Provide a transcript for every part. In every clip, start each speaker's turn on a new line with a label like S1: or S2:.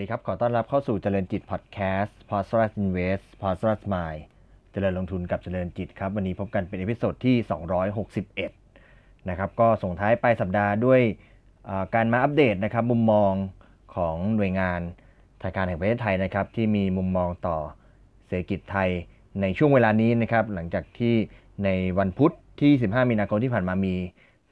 S1: สวัสดีครับ ขอต้อนรับเข้าสู่เจริญจิตพอดแคสต์ p o s t r a s Invest p o s t r a s Mind เจริญลงทุนกับเจริญจิตครับ วันนี้พบกันเป็น episode ที่ 261 นะครับ ก็ส่งท้ายปลายสัปดาห์ด้วยการมาอัปเดตนะครับ มุมมองของหน่วยงานธนาคารแห่งประเทศไทยนะครับ ที่มีมุมมองต่อเศรษฐกิจไทยในช่วงเวลานี้นะครับ หลังจากที่ในวันพุธที่ 15 มีนาคมที่ผ่านมามี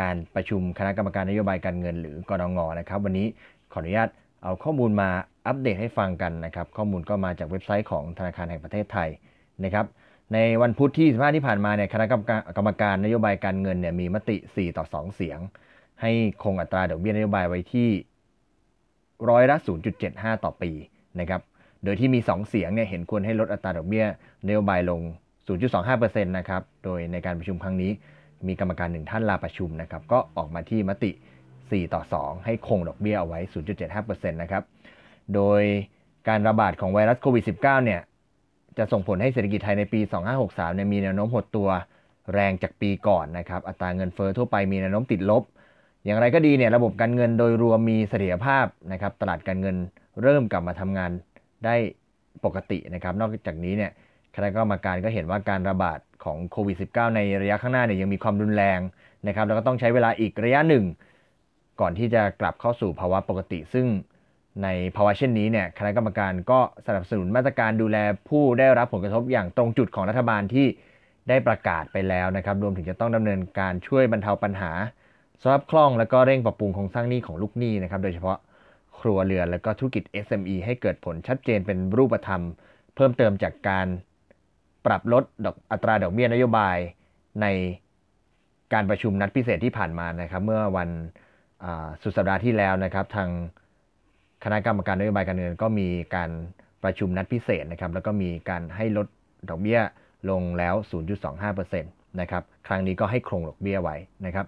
S1: การประชุมคณะกรรมการนโยบายการเงิน หรือกนง.นะครับ วันนี้ขออนุญาต เอาข้อมูลมาอัปเดตให้ฟังกันนะครับข้อมูลก็มาจากเว็บไซต์ของธนาคารแห่งประเทศไทยนะครับในวันพุธที่15ที่ผ่านมาเนี่ยคณะกรรมการกรรมการนโยบายการเงินเนี่ยมีมติ 4 ต่อ 2 เสียง ให้คงอัตราดอกเบี้ยนโยบายไว้ที่ร้อยละ 0.75 ต่อปีนะครับโดยที่มี 2 เสียงเนี่ยเห็นควรให้ลดอัตราดอกเบี้ยนโยบายลง 0.25%นะครับโดยในการประชุมครั้งนี้มีกรรมการหนึ่งท่านลาประชุมนะครับก็ออกมาที่มติ 4 ต่อ 2 ให้คงดอกเบี้ยเอาไว้ 0.75%นะครับ โดยการระบาดของไวรัสโควิด -19 เนี่ย จะส่งผลให้เศรษฐกิจไทยในปี 2563 เนี่ยมีแนวโน้มหดตัวแรงจากปีก่อนนะครับ อัตราเงินเฟอ้อทั่วไปมีแนวโน้มติดลบ อย่างไรก็ดีเนี่ยระบบการเงินโดยรวมมีเสถียรภาพนะครับ ตลาดการเงินเริ่มกลับมาทำงานได้ปกตินะครับ นอกจากนี้เนี่ยคณะกรรมการก็เห็นว่าการระบาดของโควิด -19 ในระยะข้างหน้าเนี่ยยังมีความรุนแรงนะครับ แล้วก็ต้องใช้เวลาอีกระยะหนึ่ง ก่อนที่จะกลับเข้าสู่ภาวะปกติ ซึ่งในภาวะเช่นนี้เนี่ยคณะกรรมการก็สนับสนุนมาตรการดูแลผู้ได้รับผลกระทบอย่างตรงจุดของรัฐบาลที่ได้ประกาศไปแล้วนะครับรวมถึงจะต้องดำเนินการช่วยบรรเทาปัญหาสภาพคล่องและก็เร่งปรับปรุงโครงสร้างหนี้ของลูกหนี้นะครับโดยเฉพาะครัวเรือนและก็ธุรกิจ SME ให้เกิดผลชัดเจนเป็นรูปธรรม เพิ่มเติมจากการปรับลดดอกอัตราดอกเบี้ยนโยบายในการประชุมนัดพิเศษที่ผ่านมานะครับ เมื่อวัน สุดสัปดาห์ที่แล้วนะครับทางคณะกรรมการนโยบายการเงินก็มีการประชุมนัดพิเศษนะครับแล้วก็มีการให้ลดดอกเบี้ยลงแล้ว 0.25%นะครับครั้งนี้ก็ให้คงดอกเบี้ยไว้นะครับ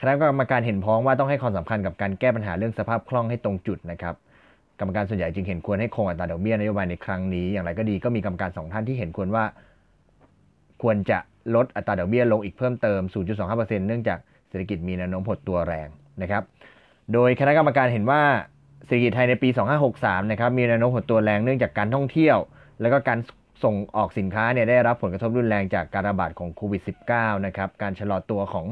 S1: คณะกรรมการเห็นพ้องว่าต้องให้ความสำคัญกับการแก้ปัญหาเรื่องสภาพคล่องให้ตรงจุดนะครับกรรมการส่วนใหญ่จึงเห็นควรให้คงอัตราดอกเบี้ยนโยบายในครั้งนี้อย่างไรก็ดีก็มีกรรมการสองท่านที่เห็นควรว่า ควรจะลดอัตราดอกเบี้ยลงอีกเพิ่มเติม 0.25%เนื่องจากเศรษฐกิจมีแนวโน้มหดตัวแรง นะครับ โดยคณะกรรมการเห็นว่าเศรษฐกิจไทยในปี 2563 นะครับ มีแนวโน้มหดตัวแรงเนื่องจากการท่องเที่ยว แล้วก็การส่งออกสินค้าเนี่ยได้รับผลกระทบรุนแรงจากการระบาดของโควิด -19 นะครับ การชะลอตัวของ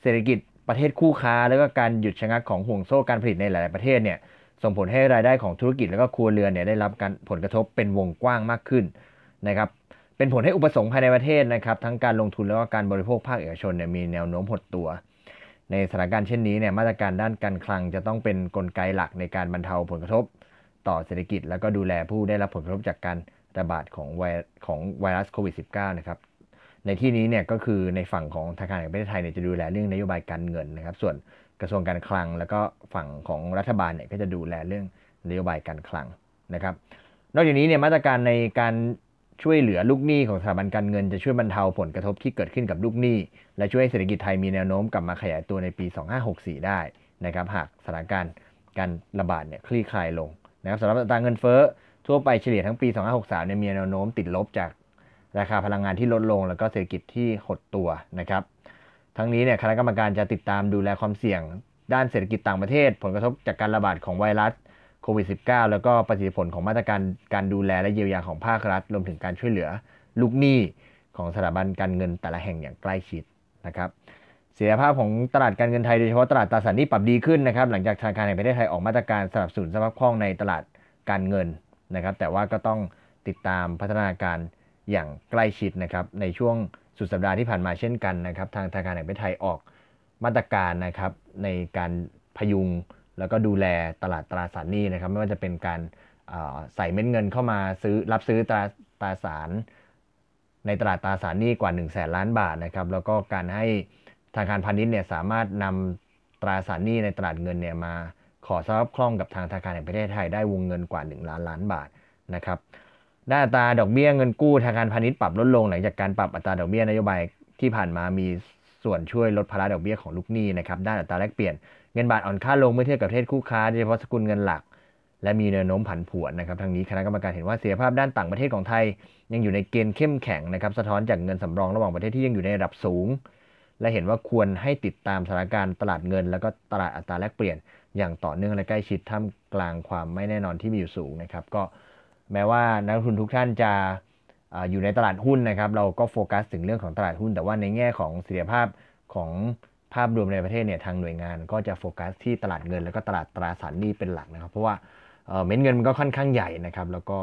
S1: เศรษฐกิจประเทศคู่ค้า แล้วก็การหยุดชะงักของห่วงโซ่การผลิตในหลาย ๆ ประเทศเนี่ยส่งผลให้รายได้ของธุรกิจแล้วก็ครัวเรือนเนี่ยได้รับการผลกระทบเป็นวงกว้างมากขึ้นนะครับเป็นผลให้อุปสงค์ภายในประเทศนะครับทั้งการลงทุนแล้วก็การบริโภคภาคเอกชนเนี่ยมีแนวโน้มหดตัว ในสถานการณ์เช่นนี้เนี่ยมาตรการด้านการคลังจะต้องเป็นนกลไกหลักในการบรรเทาผลกระทบ ต่อเศรษฐกิจ แล้วก็ดูแลผู้ได้รับผลกระทบจากการระบาดของไวของไวรัสโควิด -19 นะครับในที่นี้เนี่ยก็คือในฝั่งของธนาคารแห่งประเทศไทยเนี่ยจะดูแลเรื่องนโยบายการเงินนะครับ ส่วนกระทรวงการคลัง แล้วก็ฝั่งของรัฐบาลเนี่ยก็จะดูแลเรื่องนโยบายการคลังนะครับ นอกจากนี้เนี่ยมาตรการในการ ช่วยเหลือลูกหนี้ของสถาบันการเงินจะช่วยบรรเทาผลกระทบที่เกิดขึ้นกับลูกหนี้ และช่วยให้เศรษฐกิจไทยมีแนวโน้มกลับมาขยายตัวในปี 2564 ได้นะครับหากสถานการณ์การระบาดเนี่ยคลี่คลายลงนะครับสำหรับอัตราเงินเฟ้อทั่วไปเฉลี่ยทั้งปี 2563 เนี่ยมีแนวโน้มติดลบจากราคาพลังงานที่ลดลง แล้วก็เศรษฐกิจที่หดตัวนะครับทั้งนี้เนี่ยคณะกรรมการจะติดตามดูแลความเสี่ยง ด้านเศรษฐกิจต่างประเทศ ผลกระทบจากการระบาดของไวรัส โควิด -19 แล้วก็ประสิทธิผลของมาตรการการดูแลและเยียวยาของภาครัฐ รวมถึงการช่วยเหลือลูกหนี้ของสถาบันการเงินแต่ละแห่งอย่างใกล้ชิดนะครับเสียภาพของตลาดการเงินไทยโดยเฉพาะตลาดตราสารหนี้ปรับดีขึ้นนะครับหลังจากธนาคารแห่งประเทศไทยออกมาตรการสนับสนุนสภาพคล่องในตลาดการเงินนะครับ แต่ว่าก็ต้องติดตามพัฒนาการอย่างใกล้ชิดนะครับในช่วงสุดสัปดาห์ที่ผ่านมาเช่นกันนะครับ ทางธนาคารแห่งประเทศไทยออกมาตรการนะครับในการพยุง แล้วก็ดูแลตลาดตราสารหนี้นะครับ ไม่ว่าจะเป็นการใส่เม็ดเงินเข้ามาซื้อรับซื้อตราตราสาร ในตลาดตราสารหนี้กว่า1นึ่งแสนล้านบาทนะครับ แล้วก็การให้ธนาคารพาณิชย์เนี่ยสามารถนำตราสารหนี้ในตลาดเงินเนี่ยมาขอสภาพคล่องกับทางธนาคารแห่งประเทศไทยได้วงเงินกว่า 1 ล้านล้านบาทนะครับด้านอัตราดอกเบี้ยเงินกู้ธนาคารพาณิชย์ปรับลดลงหลังจากการปรับอัตราดอกเบี้ยนโยบายที่ผ่านมามีส่วนช่วยลดภาระดอกเบี้ยของลูกหนี้นะครับด้านอัตราแลกเปลี่ยน เงินบาทอ่อนค่าลงเมื่อเทียบกับประเทศคู่ค้าโดยเฉพาะสกุลเงินหลัก และมีแนวโน้มผันผวนนะครับทางนี้คณะกรรมการเห็นว่าเสียภาพด้านต่างประเทศของไทย ยังอยู่ในเกณฑ์เข้มแข็งนะครับสะท้อนจากเงินสำรองระหว่างประเทศที่ยังอยู่ในระดับสูง และเห็นว่าควรให้ติดตามสถานการณ์ตลาดเงิน แล้วก็ตลาดอัตราแลกเปลี่ยน อย่างต่อเนื่องและใกล้ชิดท่ามกลางความไม่แน่นอนที่มีอยู่สูงนะครับก็แม้ว่านักลงทุนทุกท่านจะอยู่ในตลาดหุ้นนะครับ เราก็โฟกัสถึงเรื่องของตลาดหุ้น แต่ว่าในแง่ของเสถียรภาพของ ภาพรวมในประเทศเนี่ยทางหน่วยงานก็จะโฟกัสที่ตลาดเงิน แล้วก็ตลาดตราสารหนี้เป็นหลักนะครับ เพราะว่าเม็ดเงินมันก็ค่อนข้างใหญ่นะครับ แล้วก็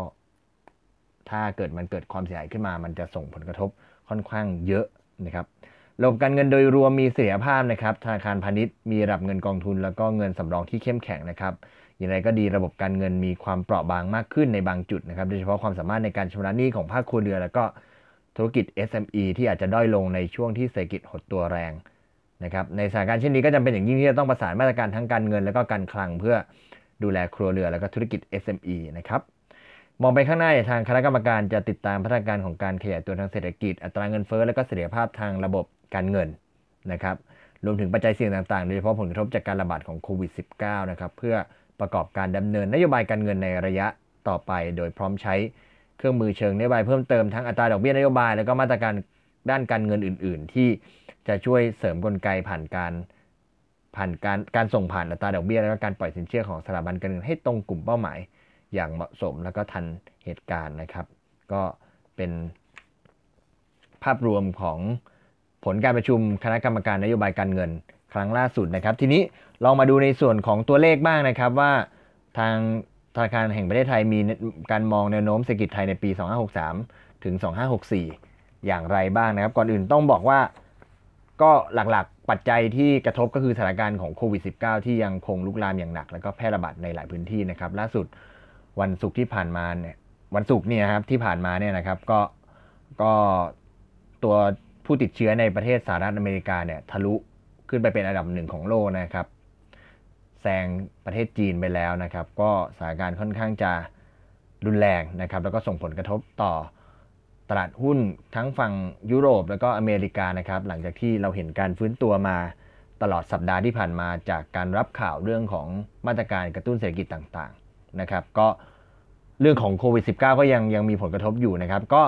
S1: ถ้าเกิดมันเกิดความเสียหายขึ้นมา มันจะส่งผลกระทบค่อนข้างเยอะนะครับระบบการเงินโดยรวมมีเสถียรภาพนะครับ ธนาคารพาณิชย์มีระดับเงินกองทุน แล้วก็เงินสำรองที่เข้มแข็งนะครับ อย่างไรก็ดีระบบการเงินมีความเปราะบางมากขึ้นในบางจุดนะครับ โดยเฉพาะความสามารถในการชำระหนี้ของภาคครัวเรือนแล้วก็ธุรกิจ SME ที่อาจจะด้อยลงในช่วงที่เศรษฐกิจหดตัวแรง นะครับในสถานการณ์เช่นนี้ก็จำเป็นอย่างยิ่งที่จะต้องประสานมาตรการทั้งการเงิน และก็การคลังเพื่อดูแลครัวเรือนแล้วก็ธุรกิจ SME นะครับมองไปข้างหน้าทางคณะกรรมการจะติดตามพัฒนาการของการขยายตัวทางเศรษฐกิจ อัตราเงินเฟ้อและก็เสถียรภาพทางระบบการเงินนะครับรวมถึงปัจจัยเสี่ยงต่างๆ โดยเฉพาะผลกระทบจากการระบาดของโควิด -19 นะครับเพื่อประกอบการดำเนินนโยบายการเงินในระยะต่อไป โดยพร้อมใช้เครื่องมือเชิงนโยบายเพิ่มเติมทั้งอัตราดอกเบี้ยนโยบาย แล้วก็มาตรการด้านการเงินอื่น ๆ ที่ จะช่วยเสริมกลไกผ่านการผ่านการการส่งผ่านอัตราดอกเบี้ยแล้วก็การปล่อยสินเชื่อของสถาบันการเงินให้ตรงกลุ่มเป้าหมาย อย่างเหมาะสมแล้วก็ทันเหตุการณ์นะครับ ก็เป็นภาพรวมของผลการประชุมคณะกรรมการนโยบายการเงินครั้งล่าสุดนะครับ ทีนี้ลองมาดูในส่วนของตัวเลขบ้างนะครับว่าทางธนาคารแห่งประเทศไทยมีการมองแนวโน้มเศรษฐกิจไทยในปี 2563 ถึง 2564 อย่างไรบ้างนะครับ ก่อนอื่นต้องบอกว่า ก็หลักๆ ปัจจัยที่กระทบก็คือสถานการณ์ของโควิด -19 ที่ยังคงลุกลามอย่างหนัก แล้วก็แพร่ระบาดในหลายพื้นที่นะครับ ล่าสุดวันศุกร์ที่ผ่านมาเนี่ยวันศุกร์เนี่ยครับที่ผ่านมาเนี่ยนะครับก็ก็ตัวผู้ติดเชื้อในประเทศสหรัฐอเมริกาเนี่ยทะลุขึ้นไปเป็นอันดับหนึ่งของโลกนะครับแซงประเทศจีนไปแล้วนะครับ ก็สถานการณ์ค่อนข้างจะรุนแรงนะครับ แล้วก็ส่งผลกระทบต่อ ตลาดหุ้นทั้งฝั่งยุโรปแล้วก็อเมริกานะครับ หลังจากที่เราเห็นการฟื้นตัวมาตลอดสัปดาห์ที่ผ่านมาจากการรับข่าวเรื่องของมาตรการกระตุ้นเศรษฐกิจต่างๆนะครับ ก็เรื่องของโควิด -19 ก็ยังยังมีผลกระทบอยู่นะครับ ก็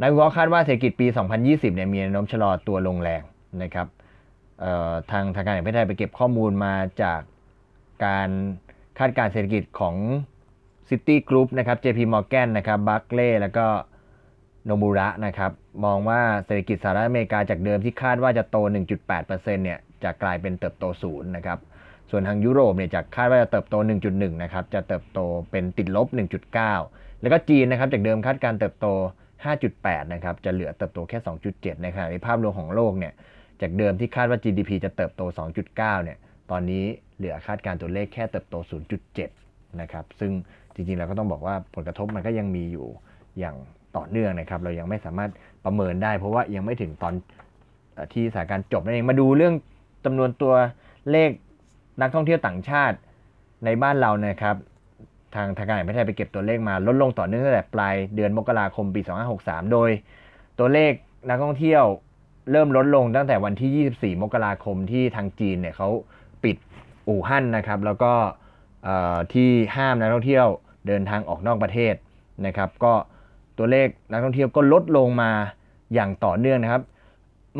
S1: นักวิเคราะห์คาดว่าเศรษฐกิจปี 2020 เนี่ยมีแนวโน้มชะลอตัวลงแรงนะครับทางทางการแห่งประเทศไทยไปเก็บข้อมูลมาจากการคาดการเศรษฐกิจของ City Group นะครับ JP Morgan นะครับ Barclay แล้วก็ โนมูระนะครับมองว่าเศรษฐกิจสหรัฐอเมริกาจากเดิมที่คาดว่าจะโต 1.8%เนี่ยจะกลายเป็นเติบโตศูนย์นะครับส่วนทางยุโรปเนี่ยจากคาดว่าจะเติบโต 1.1 นะครับจะเติบโตเป็นติดลบ 1.9 แล้วก็จีนนะครับจากเดิมคาดการเติบโต 5.8 นะครับจะเหลือเติบโตแค่ 2.7 ในขณะที่ภาพรวมของโลกเนี่ยจากเดิมที่คาดว่า GDP จะเติบโต 2.9 เนี่ยตอนนี้เหลือคาดการตัวเลขแค่เติบโต 0.7 นะครับซึ่งจริงๆเราก็ต้องบอกว่าผลกระทบมันก็ยังมีอยู่อย่าง ต่อเนื่องนะครับ เรายังไม่สามารถประเมินได้ เพราะว่ายังไม่ถึงตอนที่สถานการณ์จบนั่นเองมาดูเรื่องจำนวนตัวเลขนักท่องเที่ยวต่างชาติในบ้านเรานะครับ ทางทางการแห่งประเทศไทยไปเก็บตัวเลขมาลดลงต่อเนื่องตั้งแต่ปลายเดือนมกราคมปี 2563 โดยตัวเลขนักท่องเที่ยวเริ่มลดลงตั้งแต่วันที่ 24 มกราคมที่ทางจีนเนี่ยเขาปิดอู่ฮั่นนะครับ แล้วก็ที่ห้ามนักท่องเที่ยวเดินทางออกนอกประเทศนะครับ ก็ ตัวเลขนักท่องเที่ยวก็ลดลงมาอย่างต่อเนื่องนะครับ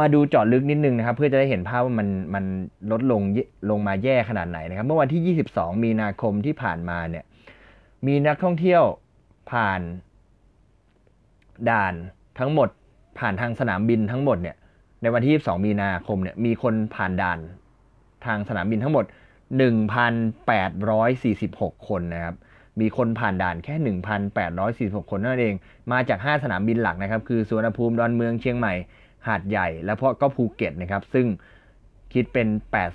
S1: มาดูเจาะลึกนิดนึงนะครับ เพื่อจะได้เห็นภาพว่ามันมันลดลงลงมาแย่ขนาดไหนนะครับ เมื่อวันที่ 22 มีนาคมที่ผ่านมาเนี่ยมีนักท่องเที่ยวผ่านด่านทั้งหมดผ่านทางสนามบินทั้งหมดเนี่ยในวันที่ 22 มีนาคมเนี่ยมีคนผ่านด่านทางสนามบินทั้งหมด 1,846 คนนะครับ มีคนผ่านด่านแค่ 1,846 คนนั่นเอง มาจาก 5 สนามบินหลักนะครับ คือสุวรรณภูมิ ดอนเมือง เชียงใหม่ หาดใหญ่ แล้วพก็ภูเก็ตนะครับ ซึ่งคิดเป็น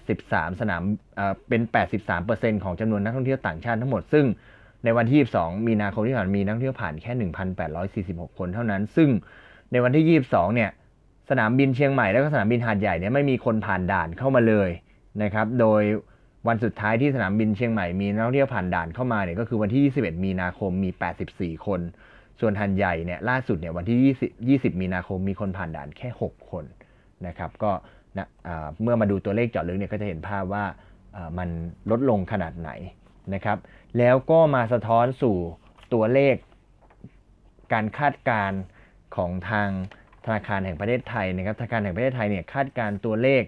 S1: 83 สนามเป็น 83%ของจำนวนนักท่องเที่ยวต่างชาติทั้งหมด ซึ่งในวันที่ 22 มีนาคมที่ผ่านมีนักท่องเที่ยวผ่านแค่ 1,846 คนเท่านั้น ซึ่งในวันที่ 22 เนี่ย สนามบินเชียงใหม่แล้วก็สนามบินหาดใหญ่เนี่ยไม่มีคนผ่านด่านเข้ามาเลยนะครับ โดย วันสุดท้ายที่สนามบินเชียงใหม่มีนักท่องเที่ยวผ่านด่านเข้ามาเนี่ยก็คือวันที่ 21 มีนาคมมี 84 คน ส่วนหันใหญ่เนี่ยล่าสุดเนี่ยวันที่ 20 20 มีนาคมมีคนผ่านด่านแค่ 6 คนนะครับก็นะเมื่อมาดูตัวเลขเจาะลึกเนี่ยก็จะเห็นภาพว่ามันลดลงขนาดไหนนะครับแล้วก็มาสะท้อนสู่ตัวเลขการคาดการณ์ของทางธนาคารแห่งประเทศไทยนะครับธนาคารแห่งประเทศไทยเนี่ยคาดการตัวเลข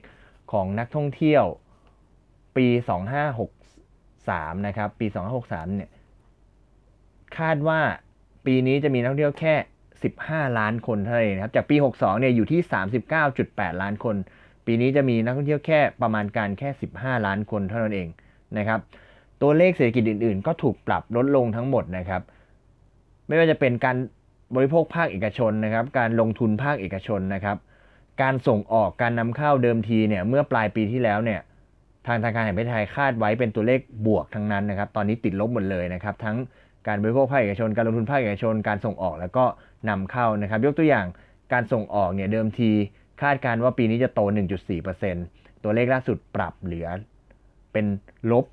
S1: ของนักท่องเที่ยว ปี 2563 นะครับ ปี 2563 เนี่ย คาดว่าปีนี้จะมีนักท่องเที่ยวแค่ 15 ล้านคนเท่านั้นเองครับ จากปี 62 เนี่ยอยู่ที่ 39.8 ล้านคน ปีนี้จะมีนักท่องเที่ยวแค่ประมาณการแค่ 15 ล้านคนเท่านั้นเองนะครับ ตัวเลขเศรษฐกิจอื่น ๆ ก็ถูกปรับลดลงทั้งหมดนะครับ ไม่ว่าจะเป็นการบริโภคภาคเอกชนนะครับ การลงทุนภาคเอกชนนะครับ การส่งออกการนำเข้าเดิมทีเนี่ยเมื่อปลายปีที่แล้วเนี่ย ทางธนาคารแห่งประเทศไทยคาดไว้เป็นตัวเลขบวกทั้งนั้นนะครับ ตอนนี้ติดลบหมดเลยนะครับ ทั้งการบริโภคภาคเอกชน การลงทุนภาคเอกชน การส่งออกแล้วก็นำเข้านะครับ ยกตัวอย่างการส่งออกเนี่ยเดิมทีคาดการว่าปีนี้จะโต 1.4%ตัวเลขล่าสุดปรับเหลือเป็นลบ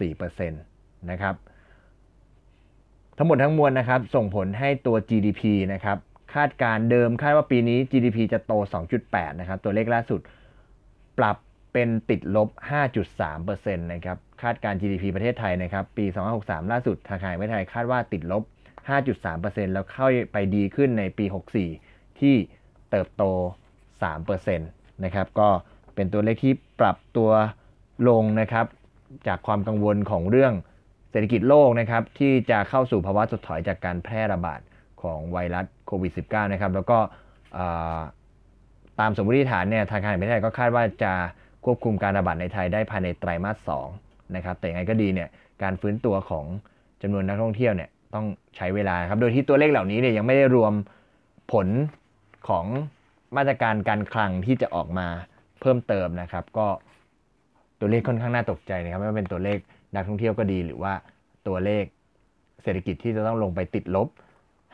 S1: 16.4%นะครับทั้งหมดทั้งมวลนะครับ ส่งผลให้ตัว GDP นะครับ คาดการเดิมคาดว่าปีนี้ GDP จะโต 2.8 นะครับ ตัวเลขล่าสุดปรับ เป็นติดลบ 5.3%นะครับ คาดการ GDP ประเทศไทยนะครับ ปี 2563 ล่าสุดธนาคารแห่งประเทศไทยคาดว่าติดลบ 5.3%แล้วเข้าไปดีขึ้นในปี 64 ที่เติบโต 3%นะครับ ก็เป็นตัวเลขที่ปรับตัวลงนะครับ จากความกังวลของเรื่องเศรษฐกิจโลกนะครับ ที่จะเข้าสู่ภาวะถดถอยจากการแพร่ระบาดของไวรัสโควิด -19 นะครับ แล้วก็ตามสมมติฐานเนี่ยทางการแห่งประเทศไทยก็คาดว่าจะ ควบคุมการระบาดในไทยได้ภายในไตรมาส2นะครับแต่ยังไงก็ดีเนี่ยการฟื้นตัวของจำนวนนักท่องเที่ยวเนี่ยต้องใช้เวลาครับ โดยที่ตัวเลขเหล่านี้เนี่ยยังไม่ได้รวมผลของมาตรการการคลังที่จะออกมาเพิ่มเติมนะครับ ก็ตัวเลขค่อนข้างน่าตกใจนะครับไม่ว่าเป็นตัวเลขนักท่องเที่ยวก็ดี หรือว่าตัวเลขเศรษฐกิจที่จะต้องลงไปติดลบ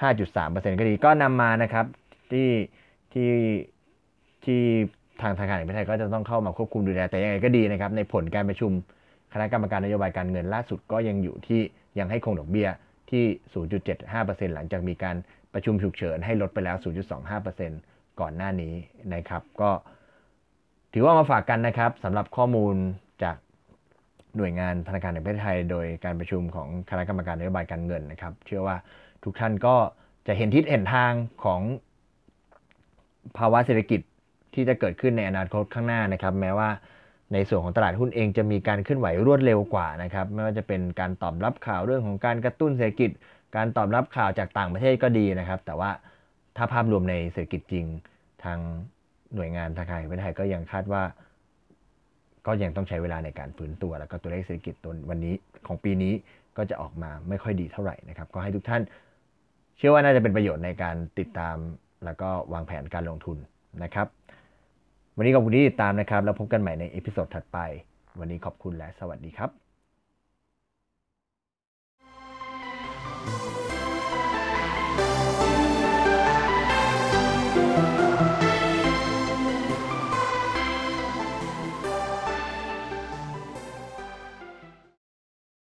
S1: 5.3%ก็ดีก็นำมานะครับที่ที่ที่ ทางธนาคารแห่งประเทศไทยก็จะต้องเข้ามาควบคุมดูแลแต่ยังไงก็ดีนะครับในผลการประชุมคณะกรรมการนโยบายการเงินล่าสุดก็ยังอยู่ที่ยังให้คงดอกเบี้ยที่ 0.75%หลังจากมีการประชุมฉุกเฉินให้ลดไปแล้ว 0.25%ก่อนหน้านี้นะครับ ก็ถือว่ามาฝากกันนะครับสำหรับข้อมูลจากหน่วยงานธนาคารแห่งประเทศไทย โดยการประชุมของคณะกรรมการนโยบายการเงินนะครับ เชื่อว่าทุกท่านก็จะเห็นทิศเห็นทางของภาวะเศรษฐกิจ ที่จะเกิดขึ้นในอนาคตข้างหน้านะครับ แม้ว่าในส่วนของตลาดหุ้นเองจะมีการเคลื่อนไหวรวดเร็วกว่านะครับ ไม่ว่าจะเป็นการตอบรับข่าวเรื่องของการกระตุ้นเศรษฐกิจ การตอบรับข่าวจากต่างประเทศก็ดีนะครับ แต่ว่าถ้าภาพรวมในเศรษฐกิจจริงทางหน่วยงานธนาคารแห่งประเทศไทยก็ยังคาดว่า ก็ยังต้องใช้เวลาในการฟื้นตัว แล้วก็ตัวเลขเศรษฐกิจตัววันนี้ของปีนี้ก็จะออกมาไม่ค่อยดีเท่าไหร่นะครับ ก็ให้ทุกท่าน เชื่อว่าน่าจะเป็นประโยชน์ในการติดตาม แล้วก็วางแผนการลงทุนนะครับ วันนี้ขอบคุณที่ติดตามนะครับ แล้วพบกันใหม่ในเอพิโซดถัดไป วันนี้ขอบคุณและสวัสดีครับ